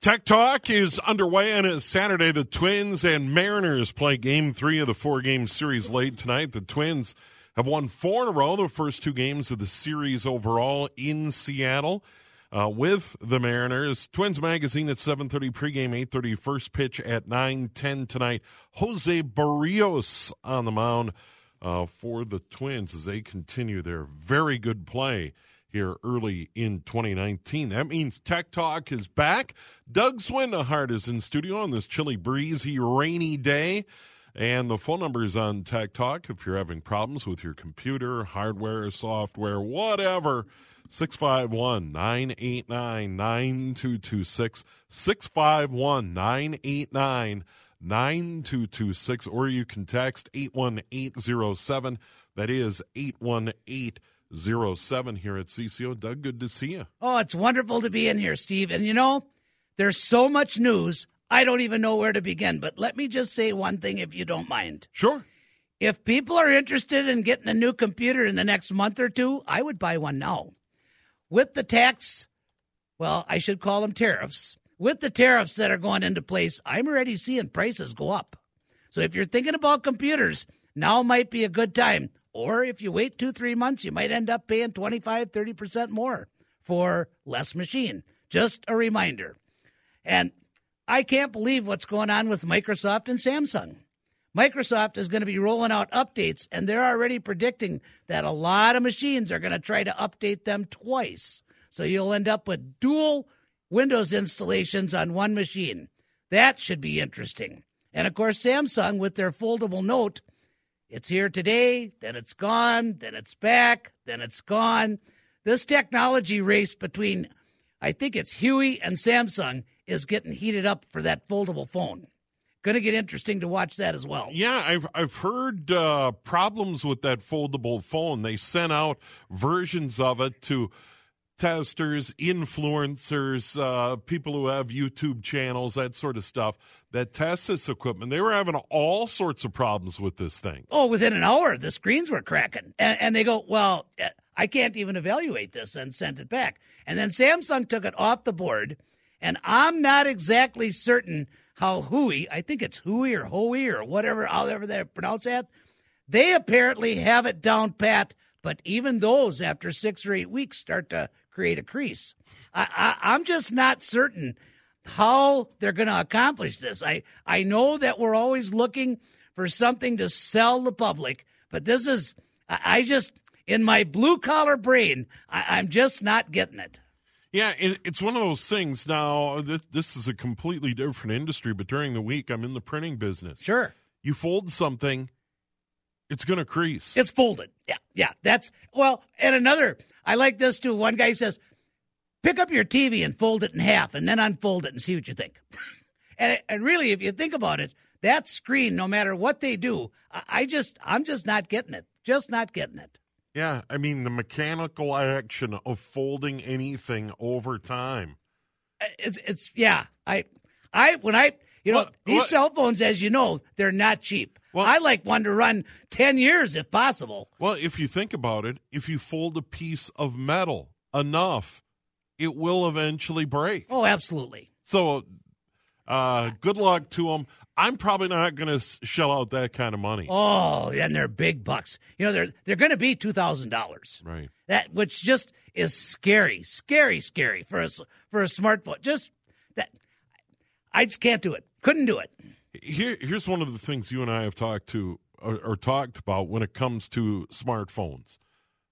Tech Talk is underway on a Saturday. The Twins and Mariners play game three of the four game series late tonight. The Twins have won four in a row, the first two games of the series overall in Seattle. Uh, with the Mariners, Twins Magazine at 7:30 pregame, 8:30 first pitch at 9:10 tonight. Jose Berrios on the mound uh, for the Twins as they continue their very good play here early in 2019. That means Tech Talk is back. Doug Swinhart is in studio on this chilly, breezy, rainy day. And the phone number is on Tech Talk if you're having problems with your computer, hardware, software, whatever. 651 989 9226. 651 989 9226. Or you can text 81807. That is 81807 here at CCO. Doug, good to see you. Oh, it's wonderful to be in here, Steve. And you know, there's so much news, I don't even know where to begin. But let me just say one thing, if you don't mind. Sure. If people are interested in getting a new computer in the next month or two, I would buy one now. With the tax, well, I should call them tariffs. With the tariffs that are going into place, I'm already seeing prices go up. So if you're thinking about computers, now might be a good time. Or if you wait two, three months, you might end up paying 25, 30% more for less machine. Just a reminder. And I can't believe what's going on with Microsoft and Samsung. Microsoft is going to be rolling out updates, and they're already predicting that a lot of machines are going to try to update them twice. So you'll end up with dual Windows installations on one machine. That should be interesting. And of course, Samsung with their foldable note, it's here today, then it's gone, then it's back, then it's gone. This technology race between, I think it's Huawei and Samsung, is getting heated up for that foldable phone. Going to get interesting to watch that as well. Yeah, I've I've heard uh, problems with that foldable phone. They sent out versions of it to testers, influencers, uh, people who have YouTube channels, that sort of stuff that test this equipment. They were having all sorts of problems with this thing. Oh, within an hour, the screens were cracking. And, and they go, well, I can't even evaluate this and sent it back. And then Samsung took it off the board. And I'm not exactly certain how Huawei, I think it's Huawei or Huawei or whatever, however they pronounce that, they apparently have it down pat. But even those, after six or eight weeks, start to create a crease. I, I, I'm just not certain how they're going to accomplish this. I, I know that we're always looking for something to sell the public, but this is, I, I just, in my blue collar brain, I, I'm just not getting it. Yeah, it, it's one of those things. Now, this, this is a completely different industry, but during the week, I'm in the printing business. Sure. You fold something, it's going to crease. It's folded. Yeah, yeah. That's, well, and another, I like this too. One guy says, pick up your TV and fold it in half and then unfold it and see what you think. and, and really, if you think about it, that screen, no matter what they do, I, I just, I'm just not getting it. Just not getting it. Yeah, I mean the mechanical action of folding anything over time. Uh, it's it's yeah. I I when I you know these what- cell phones, as you know, they're not cheap. Well- I like one to run ten years if possible. Well, if you think about it, if you fold a piece of metal enough, it will eventually break. Oh, absolutely. So, uh, good luck to them. I'm probably not going to shell out that kind of money. Oh, and they're big bucks. You know they're they're going to be two thousand dollars. Right. That which just is scary, scary, scary for a for a smartphone. Just that I just can't do it. Couldn't do it. Here, here's one of the things you and I have talked to or, or talked about when it comes to smartphones.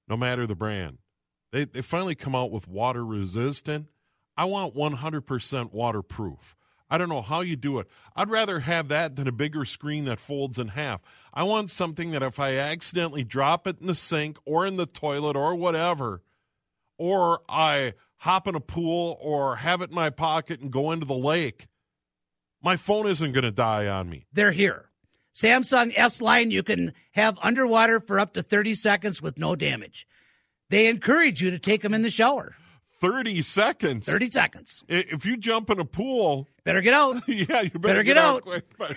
No matter the brand, they they finally come out with water resistant. I want 100% waterproof. I don't know how you do it. I'd rather have that than a bigger screen that folds in half. I want something that if I accidentally drop it in the sink or in the toilet or whatever, or I hop in a pool or have it in my pocket and go into the lake, My phone isn't going to die on me. They're here. Samsung S line, you can have underwater for up to 30 seconds with no damage. They encourage you to take them in the shower. 30 seconds. 30 seconds. If you jump in a pool, Better get out. yeah, you better, Better get out. quick. But-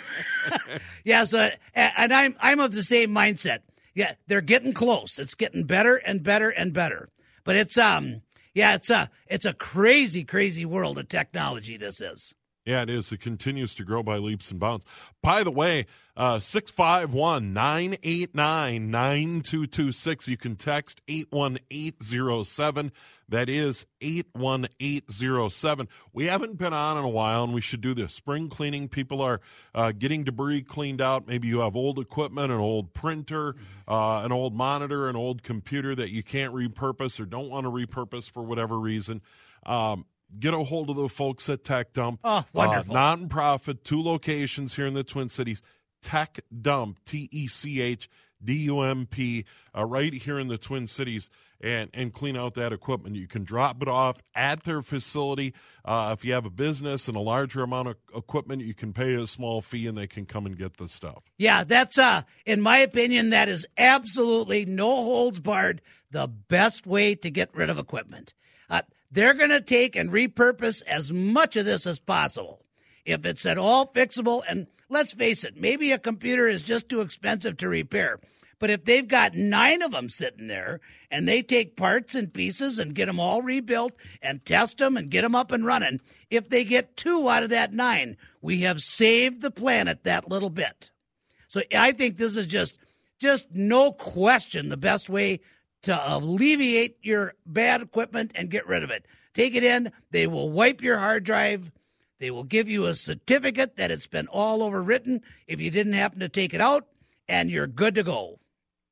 Yeah, so and I'm I'm of the same mindset. Yeah, they're getting close. It's getting better and better and better. But it's um yeah, it's a it's a crazy crazy world of technology this is. Yeah, it is. It continues to grow by leaps and bounds. By the way, uh, 651 989 9226. You can text 81807. That is 81807. We haven't been on in a while, and we should do this. Spring cleaning, people are uh, getting debris cleaned out. Maybe you have old equipment, an old printer, uh, an old monitor, an old computer that you can't repurpose or don't want to repurpose for whatever reason. Um, get a hold of the folks at Tech Dump. Oh, wonderful. Uh, nonprofit, two locations here in the Twin Cities. Tech Dump, T E C H D U M P, uh, right here in the Twin Cities, and and clean out that equipment. You can drop it off at their facility. Uh, if you have a business and a larger amount of equipment, you can pay a small fee, and they can come and get the stuff. Yeah, that's uh in my opinion that is absolutely no holds barred the best way to get rid of equipment. Uh, they're going to take and repurpose as much of this as possible. If it's at all fixable and let's face it, maybe a computer is just too expensive to repair. But if they've got 9 of them sitting there and they take parts and pieces and get them all rebuilt and test them and get them up and running, if they get 2 out of that 9, we have saved the planet that little bit. So I think this is just just no question the best way to alleviate your bad equipment and get rid of it. Take it in, they will wipe your hard drive. They will give you a certificate that it's been all overwritten if you didn't happen to take it out and you're good to go.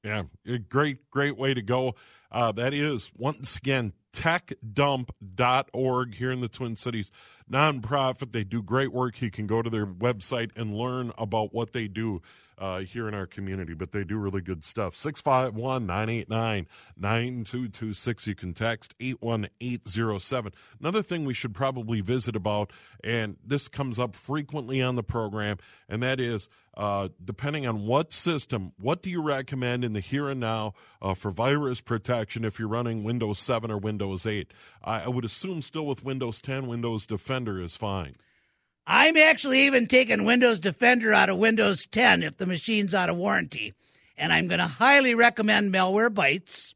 Yeah, a great, great way to go. Uh, that is, once again, techdump.org here in the Twin Cities. Nonprofit. They do great work. You can go to their website and learn about what they do uh, here in our community, but they do really good stuff. 651 989 9226. You can text 81807. Another thing we should probably visit about, and this comes up frequently on the program, and that is uh, depending on what system, what do you recommend in the here and now uh, for virus protection if you're running Windows 7 or Windows 8? I, I would assume still with Windows 10, Windows Defender is fine. I'm actually even taking Windows Defender out of Windows 10 if the machine's out of warranty. And I'm going to highly recommend Malwarebytes.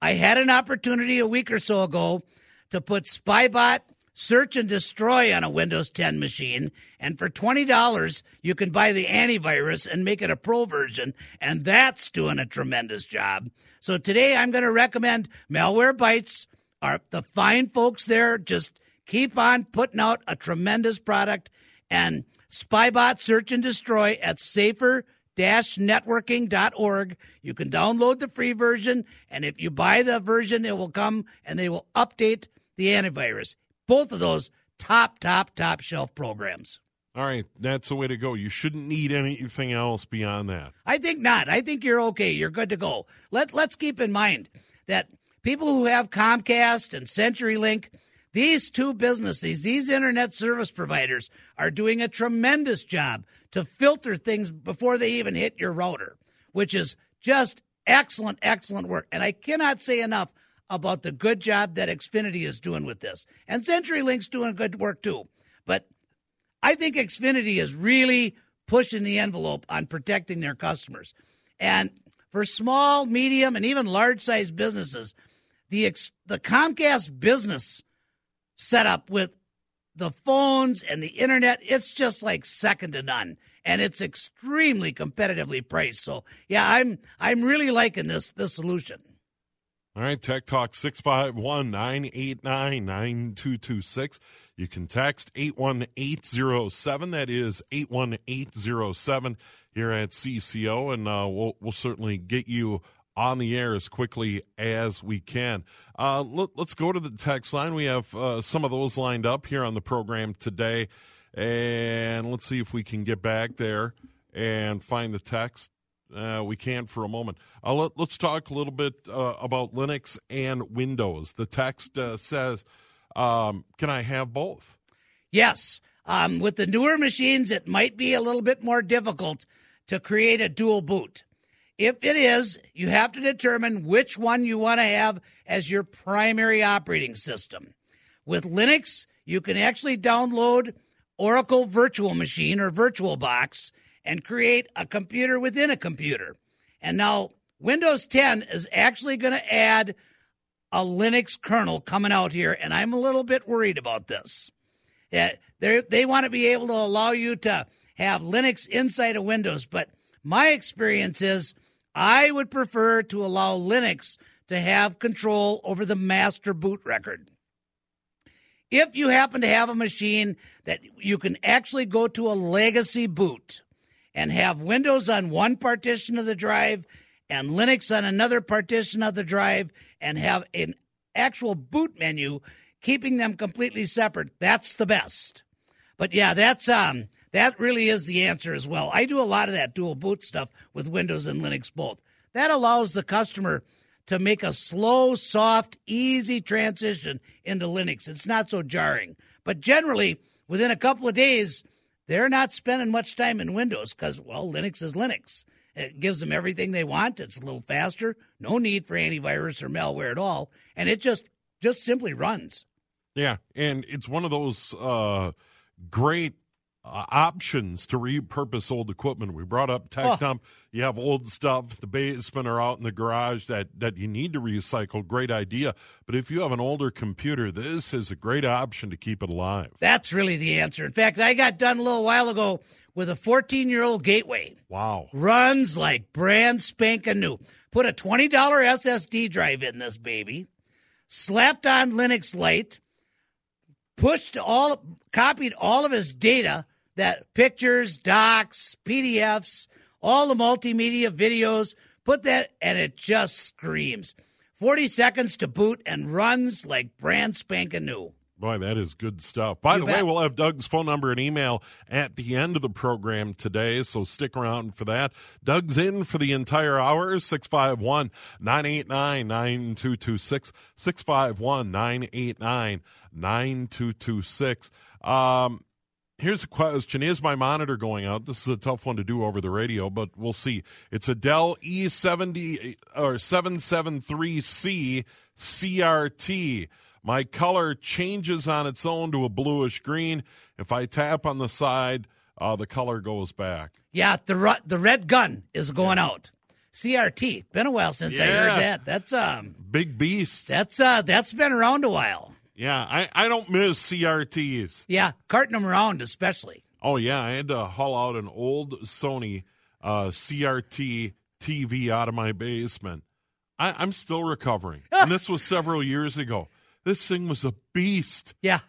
I had an opportunity a week or so ago to put Spybot Search and Destroy on a Windows 10 machine. And for $20, you can buy the antivirus and make it a pro version. And that's doing a tremendous job. So today I'm going to recommend Malwarebytes. Are the fine folks there just keep on putting out a tremendous product and Spybot Search and Destroy at safer networking.org. You can download the free version, and if you buy the version, it will come and they will update the antivirus. Both of those top, top, top shelf programs. All right, that's the way to go. You shouldn't need anything else beyond that. I think not. I think you're okay. You're good to go. Let let's keep in mind that people who have Comcast and CenturyLink, these two businesses, these internet service providers are doing a tremendous job to filter things before they even hit your router, which is just excellent, excellent work. And I cannot say enough about the good job that Xfinity is doing with this. And CenturyLink's doing good work too. But I think Xfinity is really pushing the envelope on protecting their customers. And for small, medium, and even large sized businesses, the the Comcast business setup with the phones and the internet, it's just like second to none. And it's extremely competitively priced. So yeah, I'm I'm really liking this this solution. All right, Tech Talk 651 989 9226. You can text 81807. That is 81807 here at CCO, and uh, we'll, we'll certainly get you on the air as quickly as we can. Uh, let, us go to the text line. We have uh, some of those lined up here on the program today. And let's see if we can get back there and find the text. Uh, we can for a moment. Uh, let, us talk a little bit uh, about Linux and Windows. The text uh, says, um, "Can I have both?" Yes. Um, with the newer machines, it might be a little bit more difficult to create a dual boot. If it is, you have to determine which one you want to have as your primary operating system. With Linux, you can actually download Oracle Virtual Machine or VirtualBox and create a computer within a computer. And now Windows 10 is actually going to add a Linux kernel coming out here, and I'm a little bit worried about this. Yeah, they want to be able to allow you to have Linux inside of Windows, but my experience is I would prefer to allow Linux to have control over the master boot record. If you happen to have a machine that you can actually go to a legacy boot and have Windows on one partition of the drive and Linux on another partition of the drive and have an actual boot menu keeping them completely separate, that's the best. But yeah, that's um that really is the answer as well. I do a lot of that dual boot stuff with Windows and Linux both. That allows the customer to make a slow, soft, easy transition into Linux. It's not so jarring. But generally, within a couple of days, they're not spending much time in Windows because, well, Linux is Linux. It gives them everything they want. It's a little faster. No need for antivirus or malware at all, and it just just simply runs. Yeah, and it's one of those uh, great uh, options to repurpose old equipment. We brought up tech oh. dump. You have old stuff, the basement or out in the garage that, that you need to recycle. Great idea. But if you have an older computer, this is a great option to keep it alive. That's really the answer. In fact, I got done a little while ago with a 14 year old gateway. Wow. Runs like brand spanking new. Put a $20 SSD drive in this baby, slapped on Linux Lite, pushed all, copied all of his data that pictures, docs, PDFs, all the multimedia videos, put that, and it just screams. 40 seconds to boot and runs like brand spanking new. Boy, that is good stuff. By you the bet. way, we'll have Doug's phone number and email at the end of the program today, so stick around for that. Doug's in for the entire hour, 651 989 9226. 651 989 9226. Um, here's a question Is my monitor going out? This is a tough one to do over the radio, but we'll see. It's a Dell E70 or 773C CRT. My color changes on its own to a bluish green. If I tap on the side, uh, the color goes back. Yeah, the the red gun is going yeah. out. CRT. Been a while since yeah. I heard that. That's um big beast. That's uh that's been around a while. Yeah, I, I don't miss CRTs. Yeah, carting them around especially. Oh yeah, I had to haul out an old Sony uh, CRT TV out of my basement. I, am still recovering, and this was several years ago. This thing was a beast. Yeah.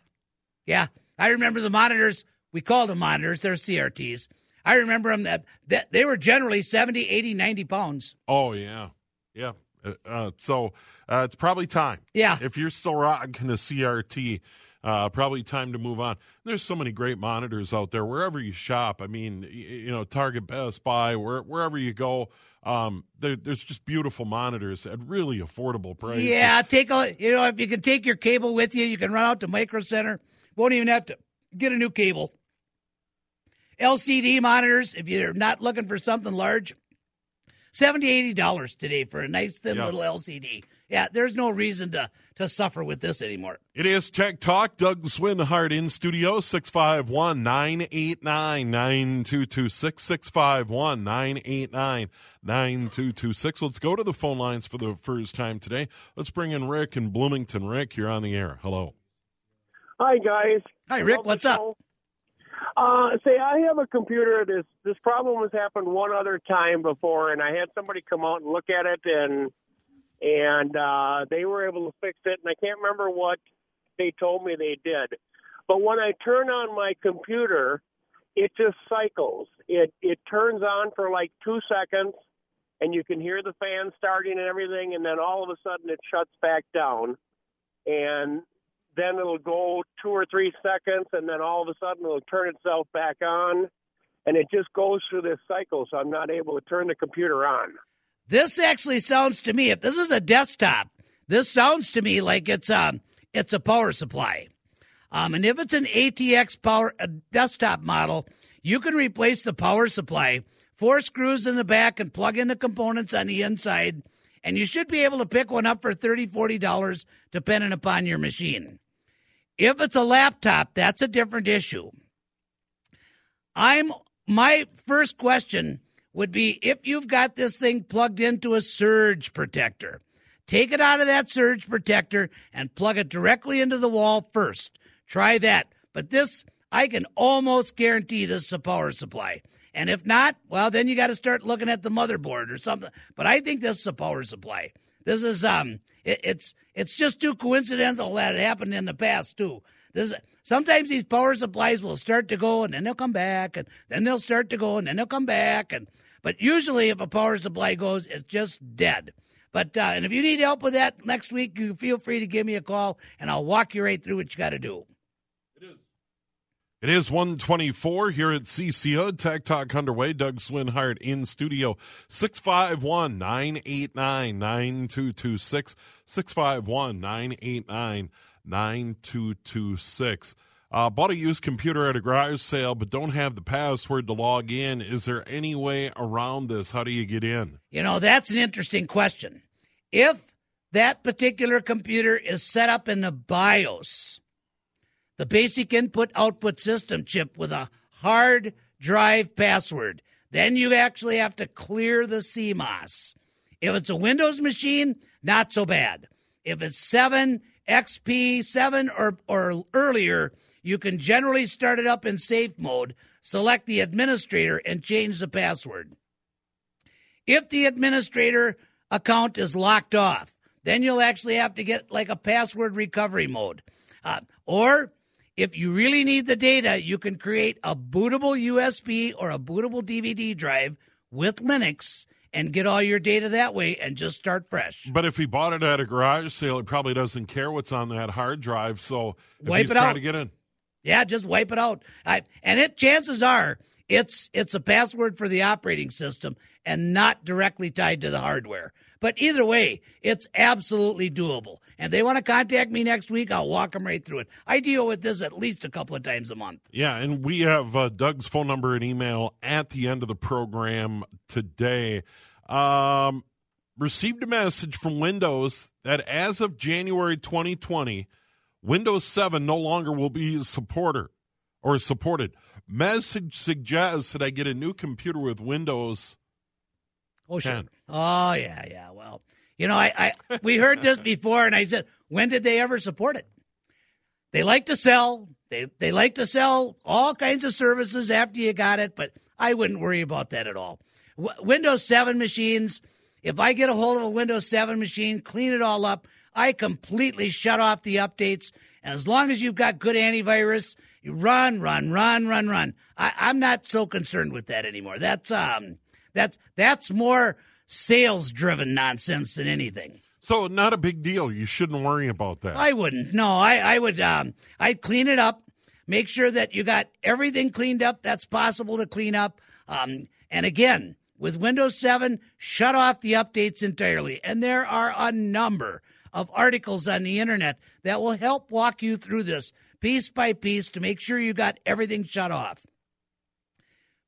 Yeah. I remember the monitors. We called them monitors. They're CRTs. I remember them that, that they were generally 70, 80, 90 pounds. Oh, yeah. Yeah. Uh, uh, so uh, it's probably time. Yeah. If you're still rocking a CRT, uh, probably time to move on. There's so many great monitors out there wherever you shop. I mean, you know, Target, Best Buy, where, wherever you go. Um, there, there's just beautiful monitors at really affordable prices. Yeah, take a you know if you can take your cable with you, you can run out to Micro Center. Won't even have to get a new cable. LCD monitors, if you're not looking for something large, 70 dollars today for a nice thin yep. little LCD. Yeah, there's no reason to to suffer with this anymore. It is Tech Talk. Doug Swinhart in studio, 651 989 9226. 651 989 9226. Let's go to the phone lines for the first time today. Let's bring in Rick in Bloomington. Rick, you're on the air. Hello. Hi, guys. Hi, Rick. What's up? Uh, say I have a computer. This this problem has happened one other time before, and I had somebody come out and look at it, and and uh, they were able to fix it. And I can't remember what they told me they did, but when I turn on my computer, it just cycles. It it turns on for like two seconds, and you can hear the fan starting and everything, and then all of a sudden it shuts back down, and then it'll go two or three seconds, and then all of a sudden it'll turn itself back on, and it just goes through this cycle. So I'm not able to turn the computer on. This actually sounds to me, if this is a desktop, this sounds to me like it's a um, it's a power supply. Um, and if it's an ATX power desktop model, you can replace the power supply, four screws in the back, and plug in the components on the inside. And you should be able to pick one up for $30, $40, depending upon your machine. If it's a laptop, that's a different issue. I'm my first question would be if you've got this thing plugged into a surge protector, take it out of that surge protector and plug it directly into the wall first. Try that. But this, I can almost guarantee this is a power supply. And if not, well, then you got to start looking at the motherboard or something. But I think this is a power supply. This is um, it, it's it's just too coincidental that it happened in the past too. This sometimes these power supplies will start to go and then they'll come back and then they'll start to go and then they'll come back and but usually if a power supply goes, it's just dead. But uh, and if you need help with that next week, you feel free to give me a call and I'll walk you right through what you got to do. It is 124 here at CCO. Tech Talk underway. Doug Swinhart in studio. 651 989 9226. 651 989 9226. Uh, bought a used computer at a garage sale, but don't have the password to log in. Is there any way around this? How do you get in? You know, that's an interesting question. If that particular computer is set up in the BIOS, the basic input output system chip with a hard drive password. Then you actually have to clear the CMOS. If it's a Windows machine, not so bad. If it's 7, XP, 7 or, or earlier, you can generally start it up in safe mode, select the administrator, and change the password. If the administrator account is locked off, then you'll actually have to get like a password recovery mode. Uh, or if you really need the data, you can create a bootable USB or a bootable DVD drive with Linux and get all your data that way and just start fresh. But if he bought it at a garage sale, he probably doesn't care what's on that hard drive. So if Wipe it out. to get in, Yeah, just wipe it out. I, and it chances are it's it's a password for the operating system and not directly tied to the hardware. But either way, it's absolutely doable. And they want to contact me next week, I'll walk them right through it. I deal with this at least a couple of times a month. Yeah, and we have uh, Doug's phone number and email at the end of the program today. Um, received a message from Windows that as of January 2020, Windows 7 no longer will be a supporter or supported. Message suggests that I get a new computer with Windows. Oh sure. 10. Oh yeah, yeah. Well, you know, I, I we heard this before, and I said, when did they ever support it? They like to sell. They they like to sell all kinds of services after you got it, but I wouldn't worry about that at all. W- Windows 7 machines. If I get a hold of a Windows 7 machine, clean it all up, I completely shut off the updates. And as long as you've got good antivirus, you run, run, run, run, run. I, I'm not so concerned with that anymore. That's um, that's that's more sales driven nonsense than anything. So not a big deal. You shouldn't worry about that. I wouldn't. No, I, I would. Um, I'd clean it up. Make sure that you got everything cleaned up that's possible to clean up. Um, and again, with Windows 7, shut off the updates entirely. And there are a number of articles on the internet that will help walk you through this piece by piece to make sure you got everything shut off.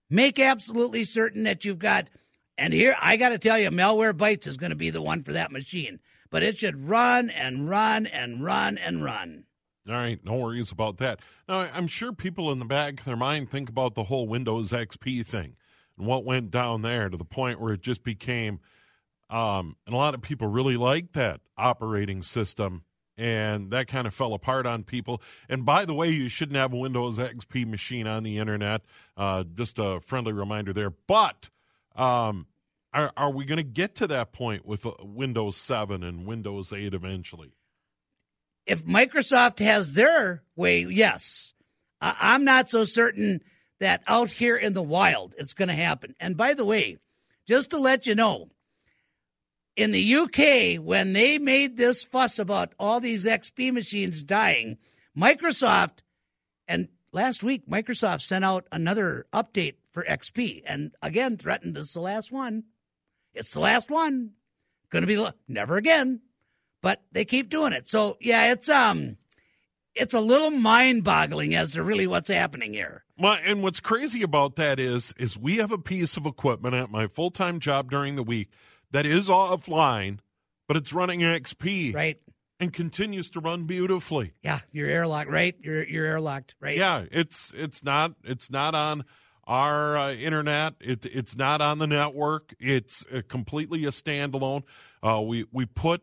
Make absolutely certain that you've got, and here I got to tell you, Malwarebytes is going to be the one for that machine. But it should run and run and run and run. All right, no worries about that. Now, I'm sure people in the back of their mind think about the whole Windows XP thing and what went down there to the point where it just became, um, and a lot of people really liked that operating system, and that kind of fell apart on people. And by the way, you shouldn't have a Windows XP machine on the internet. Uh, just a friendly reminder there. But um, are, are we going to get to that point with uh, Windows 7 and Windows 8 eventually? if Microsoft has their way, yes. I- I'm not so certain that out here in the wild it's going to happen. And by the way, just to let you know, in the UK, when they made this fuss about all these XP machines dying, Microsoft, and last week, Microsoft sent out another update for XP and again threatened this is the last one. It's the last one. Going to be the- never again but they keep doing it. So yeah, it's um, it's a little mind-boggling as to really what's happening here. Well, and what's crazy about that is, is we have a piece of equipment at my full time job during the week that is offline, but it's running XP, Right? and continues to run beautifully. Yeah, you're airlocked, right? You're you're airlocked, right? Yeah, it's it's not it's not on our uh, internet. It it's not on the network. It's uh, completely a standalone. Uh, we we put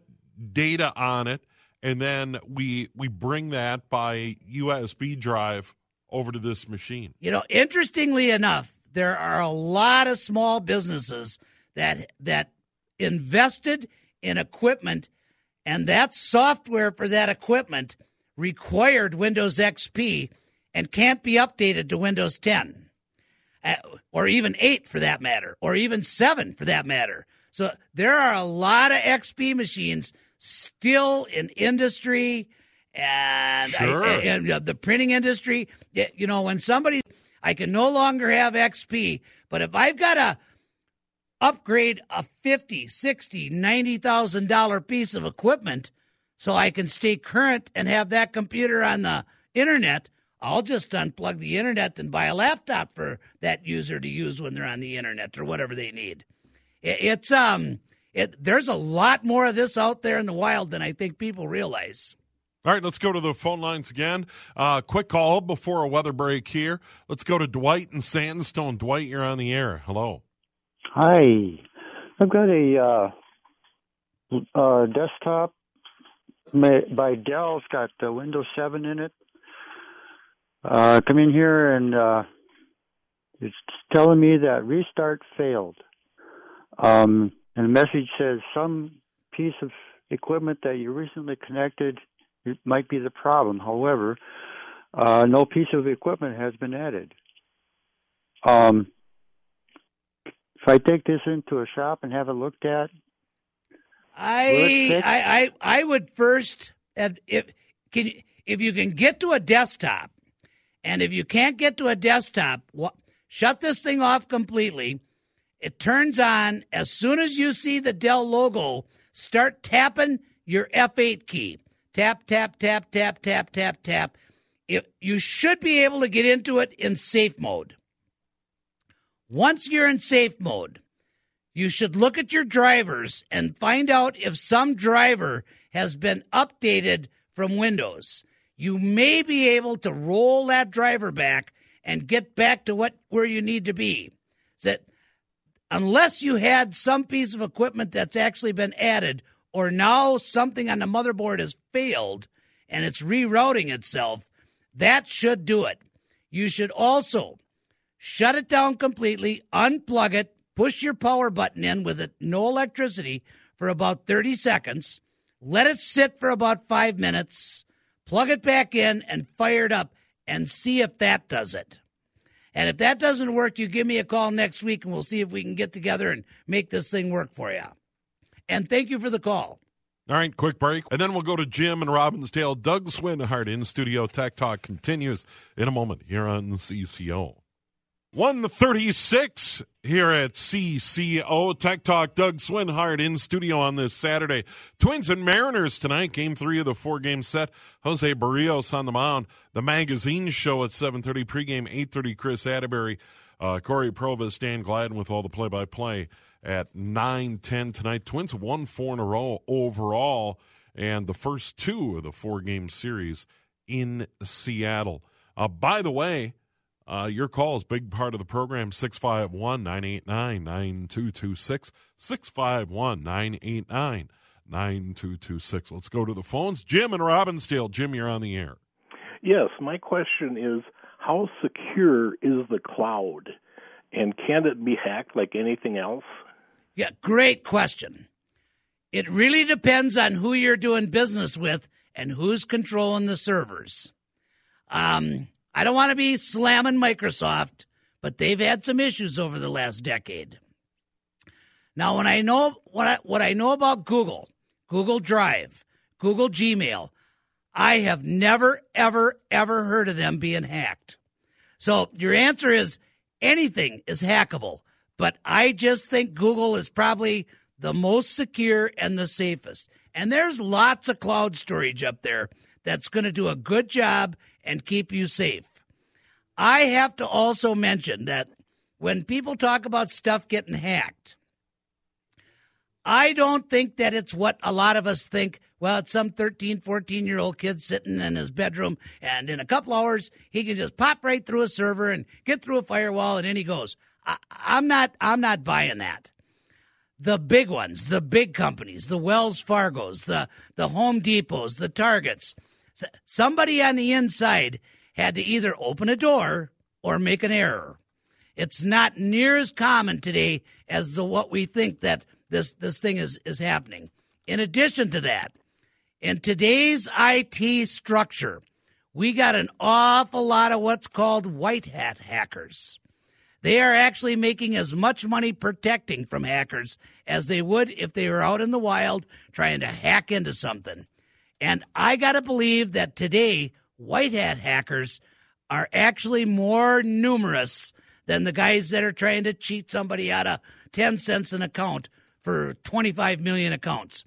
data on it, and then we we bring that by USB drive over to this machine. You know, interestingly enough, there are a lot of small businesses that that invested in equipment and that software for that equipment required Windows XP and can't be updated to Windows 10 uh, or even 8 for that matter or even 7 for that matter. So there are a lot of XP machines still in industry and, I- and uh, the printing industry. You know, when somebody, I can no longer have XP, but if I've got to upgrade a 50, 60, 90,000 dollar piece of equipment so I can stay current and have that computer on the internet, I'll just unplug the internet and buy a laptop for that user to use when they're on the internet or whatever they need. It, it's um it there's a lot more of this out there in the wild than I think people realize. All right, let's go to the phone lines again. Uh, quick call before a weather break here. Let's go to Dwight and Sandstone. Dwight, you're on the air. Hello. Hi, I've got a uh, uh, desktop by Dell. It's got uh, Windows 7 in it. Uh, come in here and uh, it's telling me that restart failed. Um, and the message says some piece of equipment that you recently connected it might be the problem. However, uh, no piece of equipment has been added. Um, if I take this into a shop and have it looked at, I? I, I I would first and if can if you can get to a desktop, and if you can't get to a desktop, wha- shut this thing off completely. It turns on as soon as you see the Dell logo. Start tapping your F8 key. Tap tap tap tap tap tap tap. If you should be able to get into it in safe mode. Once you're in safe mode, you should look at your drivers and find out if some driver has been updated from Windows. You may be able to roll that driver back and get back to what where you need to be. That unless you had some piece of equipment that's actually been added or now something on the motherboard has failed and it's rerouting itself, that should do it. You should also shut it down completely, unplug it, push your power button in with it, no electricity for about 30 seconds, let it sit for about five minutes, plug it back in and fire it up and see if that does it. And if that doesn't work, you give me a call next week and we'll see if we can get together and make this thing work for you. And thank you for the call. All right, quick break. And then we'll go to Jim and Robbinsdale. Doug Swinhart in studio. Tech Talk continues in a moment here on CCO. 136 here at CCO. Tech Talk. Doug Swinhart in studio on this Saturday. Twins and Mariners tonight. Game three of the four game set. Jose Berrios on the mound. The magazine show at 7.30. Pregame 8.30. Kris Atteberry. Uh, Cory Provus, Dan Gladden with all the play by play at 9.10 tonight. Twins won four in a row overall, and the first two of the four game series in Seattle. Uh, by the way, uh, your call is big part of the program 651 989 9226. 651 989 9226. Let's go to the phones. Jim and Robbinsdale. Jim, you're on the air. Yes, my question is how secure is the cloud? And can it be hacked like anything else? Yeah, great question. It really depends on who you're doing business with and who's controlling the servers. Um, I don't want to be slamming Microsoft, but they've had some issues over the last decade. Now, when I know what I, what I know about Google, Google Drive, Google Gmail, I have never, ever, ever heard of them being hacked. So your answer is anything is hackable, but I just think Google is probably the most secure and the safest. And there's lots of cloud storage up there that's going to do a good job and keep you safe. I have to also mention that when people talk about stuff getting hacked, I don't think that it's what a lot of us think. Well, it's some 13, 14 year old kid sitting in his bedroom, and in a couple hours, he can just pop right through a server and get through a firewall, and in he goes. I, I'm not, I'm not buying that. The big ones, the big companies, the Wells Fargos, the, the Home Depots, the Targets, somebody on the inside had to either open a door or make an error. It's not near as common today as the what we think that this this thing is is happening. In addition to that, in today's IT structure, we got an awful lot of what's called white hat hackers. They are actually making as much money protecting from hackers as they would if they were out in the wild trying to hack into something. And I got to believe that today, white hat hackers are actually more numerous than the guys that are trying to cheat somebody out of 10 cents an account for 25 million accounts.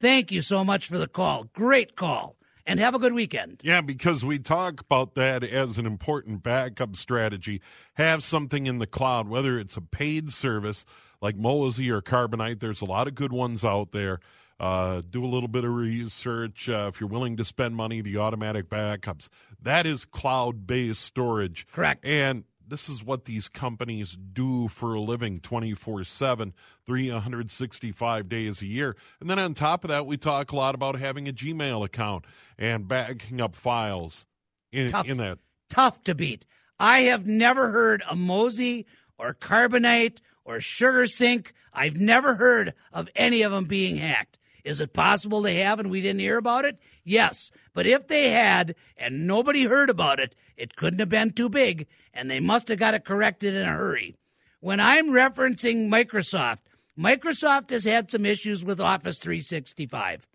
Thank you so much for the call. Great call. And have a good weekend. Yeah, because we talk about that as an important backup strategy. Have something in the cloud, whether it's a paid service like Mozy or Carbonite. There's a lot of good ones out there. Uh, do a little bit of research. Uh, if you're willing to spend money, the automatic backups. That is cloud based storage. Correct. And this is what these companies do for a living 24 7, 365 days a year. And then on top of that, we talk a lot about having a Gmail account and backing up files in, Tough. in that. Tough to beat. I have never heard a Mozy or Carbonite or SugarSync. I've never heard of any of them being hacked. Is it possible they have and we didn't hear about it? Yes. But if they had and nobody heard about it, it couldn't have been too big and they must have got it corrected in a hurry. When I'm referencing Microsoft, Microsoft has had some issues with Office 365.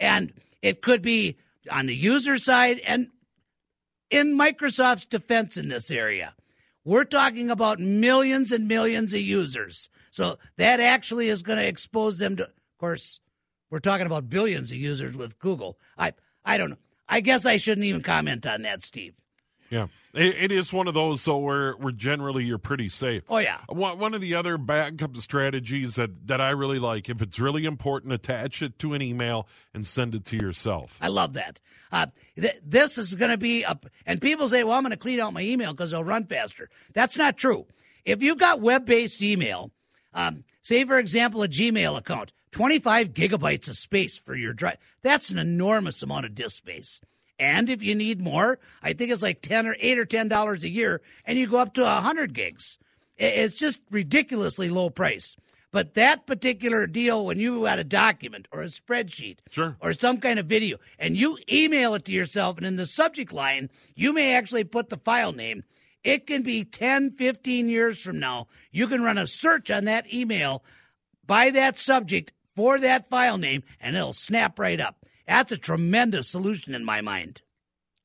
And it could be on the user side and in Microsoft's defense in this area. We're talking about millions and millions of users. So that actually is going to expose them to, of course, we're talking about billions of users with Google. I, I don't know. I guess I shouldn't even comment on that, Steve. Yeah. It, it is one of those, so where, where generally you're pretty safe. Oh, yeah. One, one of the other backup strategies that, that I really like, if it's really important, attach it to an email and send it to yourself. I love that. Uh, th- this is going to be up, and people say, well, I'm going to clean out my email because it'll run faster. That's not true. If you've got web based email, um, say, for example, a Gmail account, 25 gigabytes of space for your drive. That's an enormous amount of disk space. And if you need more, I think it's like 10 or 8 or 10 dollars a year and you go up to 100 gigs. It's just ridiculously low price. But that particular deal, when you got a document or a spreadsheet Sure. or some kind of video and you email it to yourself, and in the subject line, you may actually put the file name. It can be 10, 15 years from now. You can run a search on that email by that subject for that file name, and it'll snap right up. That's a tremendous solution in my mind.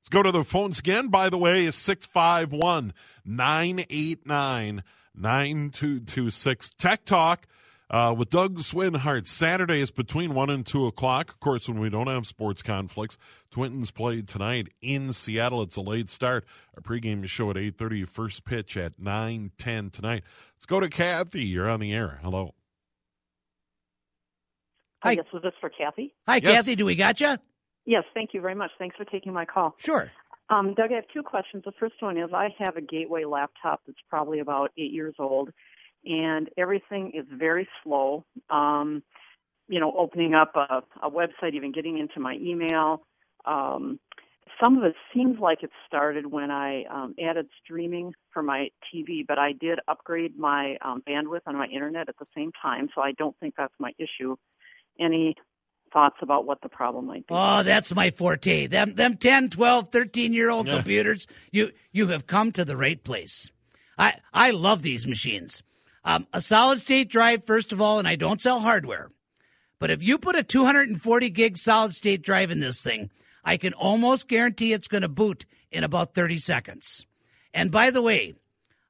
Let's go to the phones again. By the way, is 651 989 9226. Tech Talk uh, with Doug Swinhart. Saturday is between 1 and 2 o'clock. Of course, when we don't have sports conflicts, Twins played tonight in Seattle. It's a late start. Our pregame show at 8.30, first pitch at 9.10 tonight. Let's go to Kathy. You're on the air. Hello. Hi. Hi. Yes, was this for Kathy? Hi, Yes. Kathy. Do we got you? Yes, thank you very much. Thanks for taking my call. Sure. Um, Doug, I have two questions. The first one is I have a Gateway laptop that's probably about eight years old, and everything is very slow. Um, you know, opening up a, a website, even getting into my email. Um, some of it seems like it started when I um, added streaming for my TV, but I did upgrade my um, bandwidth on my internet at the same time, so I don't think that's my issue. Any thoughts about what the problem might be? Oh, that's my forte. Them them 10, 12, 13 year old Yeah. computers. You you have come to the right place. I I love these machines. Um, a solid state drive first of all, and I don't sell hardware. But if you put a 240 gig solid state drive in this thing, I can almost guarantee it's going to boot in about 30 seconds. And by the way,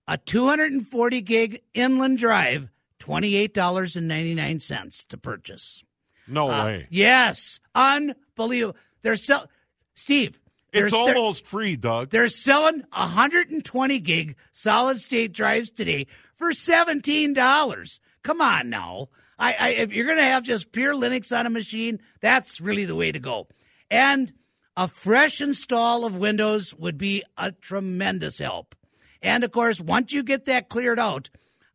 a 240 gig inland drive, $28.99 to purchase. No Uh, way. Yes, unbelievable. They're sell Steve. they're- It's almost free, Doug. They're selling 120 gig solid state drives today for $17. Come on now. I, I if you're going to have just pure Linux on a machine, that's really the way to go. And a fresh install of Windows would be a tremendous help. And of course, once you get that cleared out,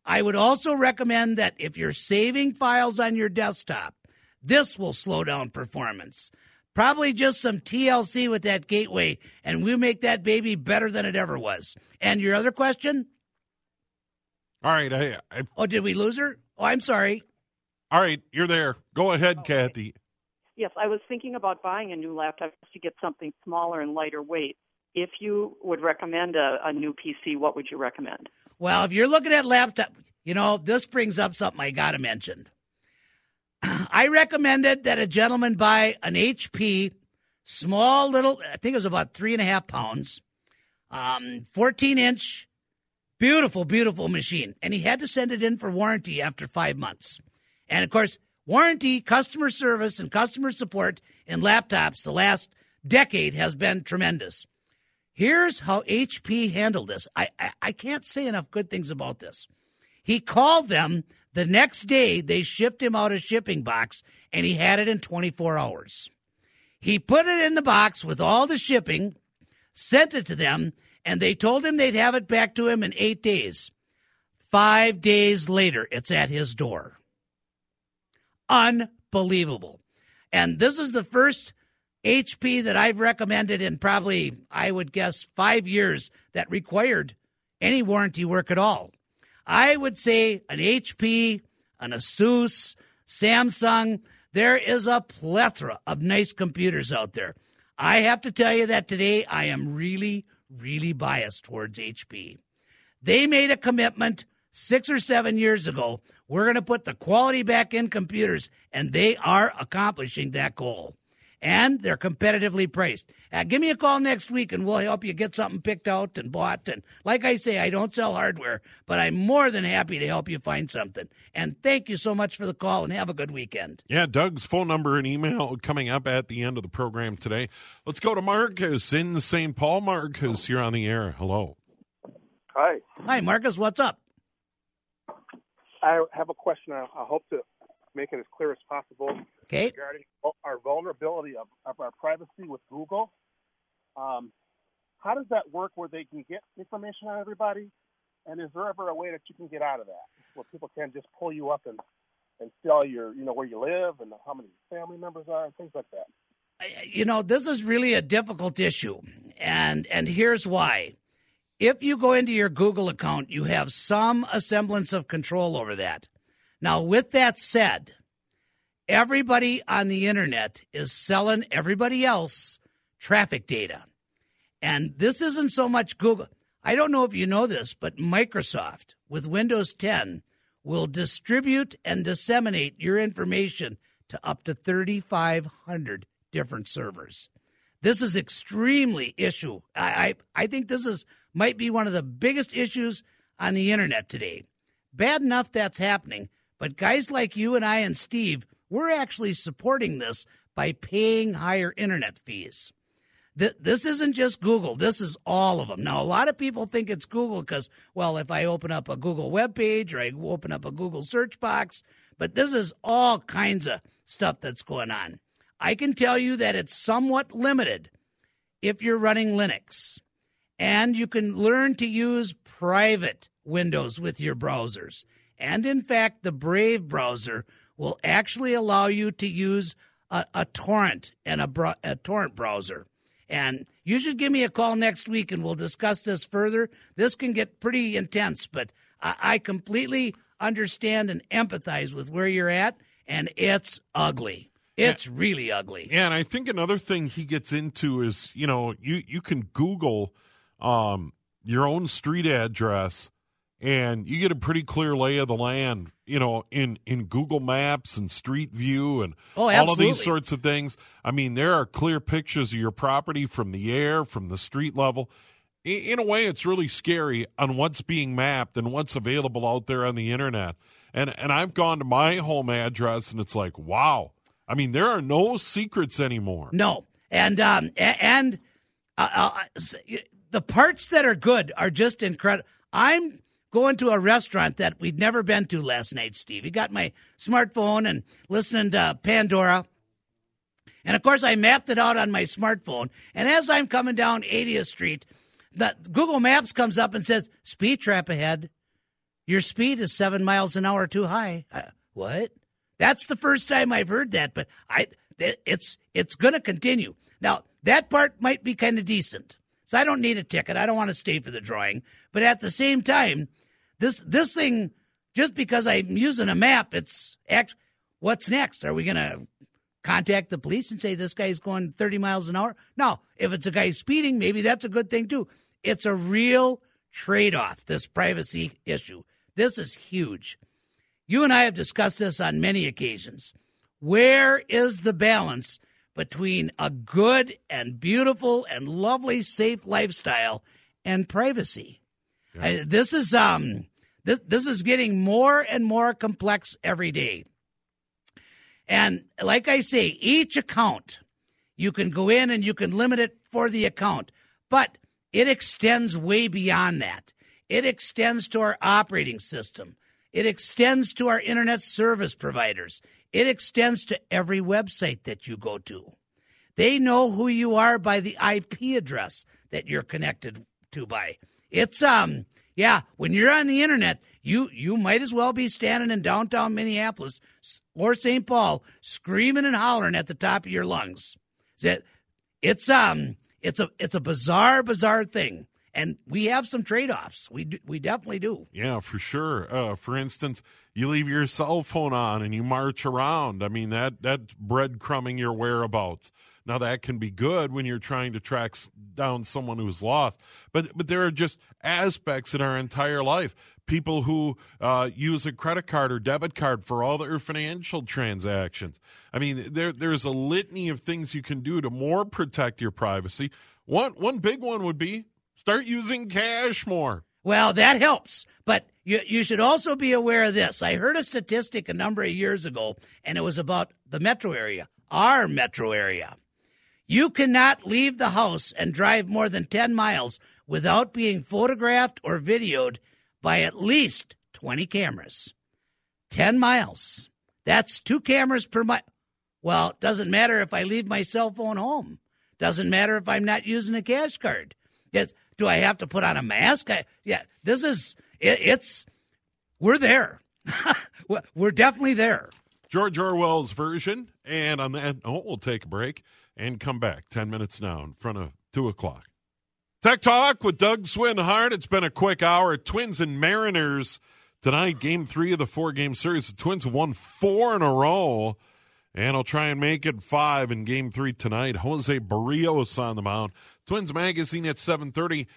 I would also recommend that if you're saving files on your desktop, this will slow down performance. Probably just some TLC with that gateway, and we make that baby better than it ever was. And your other question? All right, I, I, Oh, did we lose her? Oh, I'm sorry. all right, you're there. Go ahead, Kathy. Yes, I was thinking about buying a new laptop just to get something smaller and lighter weight. If you would recommend a, a new PC, what would you recommend? Well, if you're looking at laptop, you know, this brings up something I got to mention. I recommended that a gentleman buy an HP small little, I think it was about three and a half pounds, um, 14 inch, beautiful, beautiful machine. And he had to send it in for warranty after five months. And of course, warranty, customer service, and customer support in laptops the last decade has been tremendous. Here's how HP handled this. I, I, I can't say enough good things about this. He called them the next day, they shipped him out a shipping box, and he had it in 24 hours. He put it in the box with all the shipping, sent it to them, and they told him they'd have it back to him in eight days. Five days later, it's at his door. Unbelievable. And this is the first HP that I've recommended in probably, I would guess, five years that required any warranty work at all. I would say an HP, an Asus, Samsung. There is a plethora of nice computers out there. I have to tell you that today I am really, really biased towards HP. They made a commitment six or seven years ago. We're going to put the quality back in computers, and they are accomplishing that goal. And they're competitively priced. Uh, give me a call next week, and we'll help you get something picked out and bought. And like I say, I don't sell hardware, but I'm more than happy to help you find something. And thank you so much for the call, and have a good weekend. Yeah, Doug's phone number and email coming up at the end of the program today. Let's go to Marcus in St. Paul. Marcus, you're on the air. Hello. Hi. Hi, Marcus. What's up? I have a question. I, I hope to make it as clear as possible Okay. regarding our vulnerability of, of our privacy with Google. Um, how does that work where they can get information on everybody? And is there ever a way that you can get out of that where people can just pull you up and, and tell your, you know, where you live and how many family members are and things like that? you know this is really a difficult issue and and here's why if you go into your google account you have some semblance of control over that now with that said everybody on the internet is selling everybody else traffic data and this isn't so much google i don't know if you know this but microsoft with windows 10 will distribute and disseminate your information to up to 3500 different servers. This is extremely issue. I, I I think this is might be one of the biggest issues on the internet today. Bad enough that's happening, but guys like you and I and Steve, we're actually supporting this by paying higher internet fees. Th- This isn't just Google. This is all of them. Now, a lot of people think it's Google because, well, if I open up a Google web page or I open up a Google search box, but this is all kinds of stuff that's going on. I can tell you that it's somewhat limited if you're running Linux. And you can learn to use private windows with your browsers. And in fact, the Brave browser will actually allow you to use a, a torrent and a, bro- a torrent browser. And you should give me a call next week and we'll discuss this further. This can get pretty intense, but I, I completely understand and empathize with where you're at, and it's ugly. It's really ugly. Yeah, and I think another thing he gets into is, you know, you you can Google um, your own street address, and you get a pretty clear lay of the land, you know, in in Google Maps and Street View and Oh, all of these sorts of things. I mean, there are clear pictures of your property from the air, from the street level. I- In a way, it's really scary on what's being mapped and what's available out there on the internet. And and I've gone to my home address, and it's like, wow. I mean, there are no secrets anymore. No. and um, and uh, uh, the parts that are good are just incredible. I'm going to a restaurant that we'd never been to last night, Steve. You got my smartphone and listening to Pandora. And of course, I mapped it out on my smartphone. And as I'm coming down 80th Street, the Google Maps comes up and says, "Speed trap ahead. Your speed is seven miles an hour too high." Uh, what? That's the first time I've heard that, but I it's it's going to continue. Now that part might be kind of decent, so I don't need a ticket. I don't want to stay for the drawing, but at the same time, this this thing just because I'm using a map, it's act. What's next? Are we going to contact the police and say this guy's going 30 miles an hour? No. If it's a guy speeding, maybe that's a good thing too. It's a real trade off, this privacy issue. This is huge. You and I have discussed this on many occasions. Where is the balance between a good and beautiful and lovely, safe lifestyle and privacy? I- this is um this this is getting more and more complex every day. And like I say, each account you can go in and you can limit it for the account, but it extends way beyond that. It extends to our operating system. It extends to our internet service providers. It extends to every website that you go to. They know who you are by the IP address that you're connected to by. It's um yeah, when you're on the internet, you you might as well be standing in downtown Minneapolis or St. Paul screaming and hollering at the top of your lungs. That it's um it's a it's a bizarre bizarre thing. And we have some trade-offs. We we definitely do. Yeah, for sure. Uh, for instance, you leave your cell phone on and you march around. I mean, that that's breadcrumbing your whereabouts. Now that can be good when you're trying to track down someone who's lost, but but there are just aspects in our entire life. People who uh, use a credit card or debit card for all their financial transactions. I mean, there there's a litany of things you can do to more protect your privacy. One one big one would be start using cash more. Well, that helps. But you, you should also be aware of this. I heard a statistic a number of years ago, and it was about the metro area, our metro area. You cannot leave the house and drive more than 10 miles without being photographed or videoed by at least 20 cameras. 10 miles. That's two cameras per mile. Well, it doesn't matter if I leave my cell phone home. Doesn't matter if I'm not using a cash card. Yes, do I have to put on a mask? I, yeah, this is it, it's we're there. We're- we're definitely there. George Orwell's version. And on that note, we'll take a break and come back 10 minutes now in front of 2 o'clock. Tech Talk with Doug Swinhart. It's been a quick hour. Twins and Mariners tonight, game three of the four game series. The Twins won four in a row, and I'll try and make it five in game three tonight. Jose Berrios on the mound. Twins Magazine at 730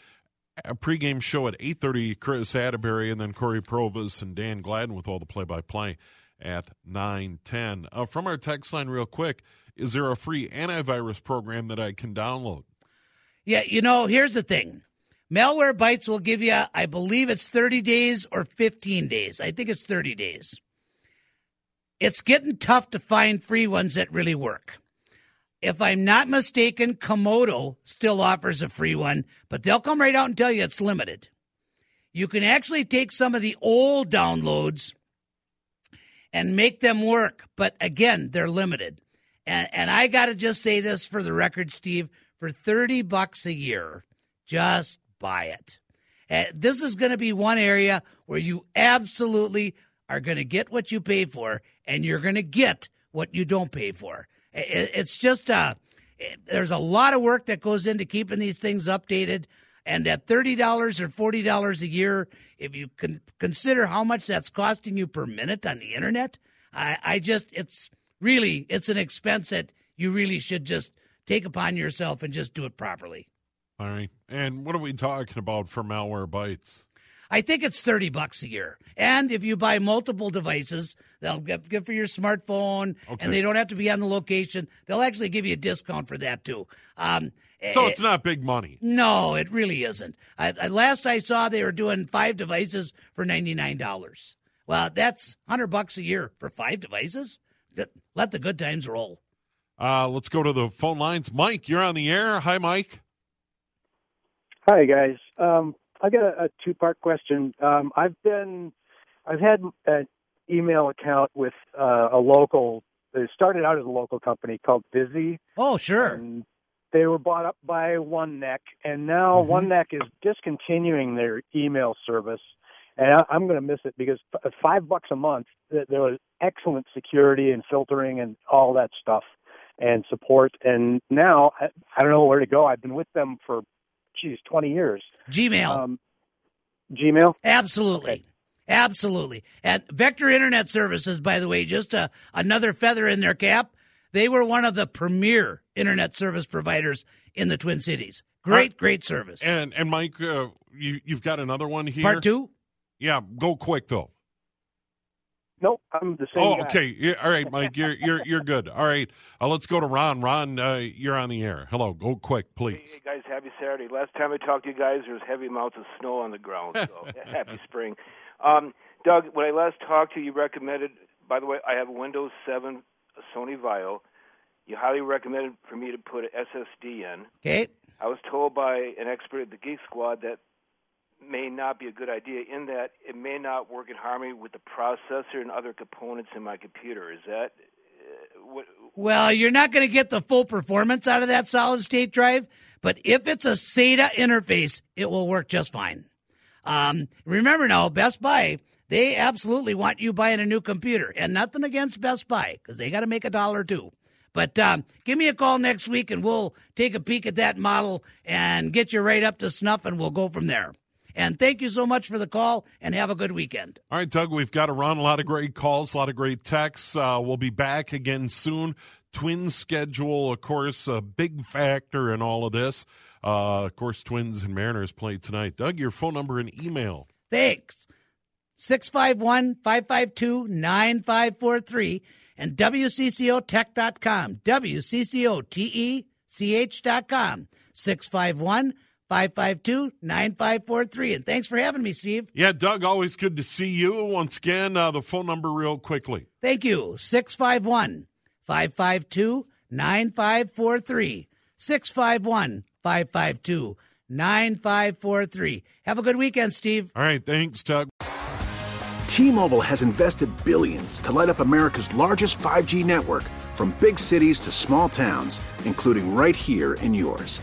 a pregame show at 8.30 Kris Atteberry and then Cory Provus and dan gladden with all the play-by-play at 9.10 uh, from our text line real quick is there a free antivirus program that i can download Yeah, you know, here's the thing. Malwarebytes will give you, I believe it's 30 days or 15 days. I think it's 30 days. It's getting tough to find free ones that really work. If I'm not mistaken, Comodo still offers a free one, but they'll come right out and tell you it's limited. You can actually take some of the old downloads and make them work, but again, they're limited. And, and I got to just say this for the record, Steve, for 30 bucks a year, just buy it. Uh, this is going to be one area where you absolutely are going to get what you pay for and you're going to get what you don't pay for. It, it's just uh, it, there's a lot of work that goes into keeping these things updated. And at $30 or $40 a year, if you can consider how much that's costing you per minute on the internet, I, I just, it's really, it's an expense that you really should just take upon yourself and just do it properly. all right and what are we talking about for Malwarebytes I think it's 30 bucks a year. And if you buy multiple devices, they'll get, get for your smartphone Okay. and they don't have to be on the location. They'll actually give you a discount for that too. Um, so eh, it's not big money no, it really isn't. I, I, last I saw, they were doing five devices for $99. Well, that's 100 bucks a year for five devices. Let- Let the good times roll. Uh, let's go to the phone lines. Mike, you're on the air. Hi, Mike. Hi guys. Um, I got a, a two-part question. Um, I've been, I've had an email account with uh, a local. It started out as a local company called VISI. Oh, sure. And they were bought up by OneNeck, and now Mm-hmm. OneNeck is discontinuing their email service. And I, I'm going to miss it because f- five bucks a month, th- there was excellent security and filtering and all that stuff and support. And now I, I don't know where to go. I've been with them for, geez, 20 years. Gmail. Um, Gmail? Absolutely. Absolutely. And Vector Internet Services, by the way, just a, another feather in their cap. They were one of the premier internet service providers in the Twin Cities. Great, great service. And and Mike, uh, you you've got another one here. Part two? Yeah, go quick though. Nope, I'm the same Oh, guy. okay. Yeah, all right, Mike, you're you're you're good. All right, uh, let's go to Ron. Ron, uh, you're on the air. Hello, go quick, please. Hey guys, happy Saturday. Last time I talked to you guys, there was heavy amounts of snow on the ground. So happy spring. Um, Doug, when I last talked to you, you recommended. By the way, I have a Windows 7 Sony Vaio. You highly recommended for me to put an SSD in. Okay. I was told by an expert at the Geek Squad that may not be a good idea in that it may not work in harmony with the processor and other components in my computer. Is that uh, what? Well, you're not going to get the full performance out of that solid state drive, but if it's a SATA interface, it will work just fine. Um, remember now, Best Buy, they absolutely want you buying a new computer, and nothing against Best Buy because they got to make a dollar too. But um, give me a call next week, and we'll take a peek at that model and get you right up to snuff, and we'll go from there. And thank you so much for the call, and have a good weekend. All right, Doug, we've got to run. A lot of great calls, a lot of great texts. Uh, we'll be back again soon. Twins schedule, of course, a big factor in all of this. Uh, of course, Twins and Mariners play tonight. Doug, your phone number and email. Thanks. 651 552 9543 and WCCOtech.com. WCCOTECH.com. 651 552 9543. And thanks for having me, Steve. Yeah, Doug, always good to see you. Once again, uh, the phone number, real quickly. Thank you. 651 552 9543. 651 552 9543. Have a good weekend, Steve. All right, thanks, Doug. T-Mobile has invested billions to light up America's largest 5G network from big cities to small towns, including right here in yours.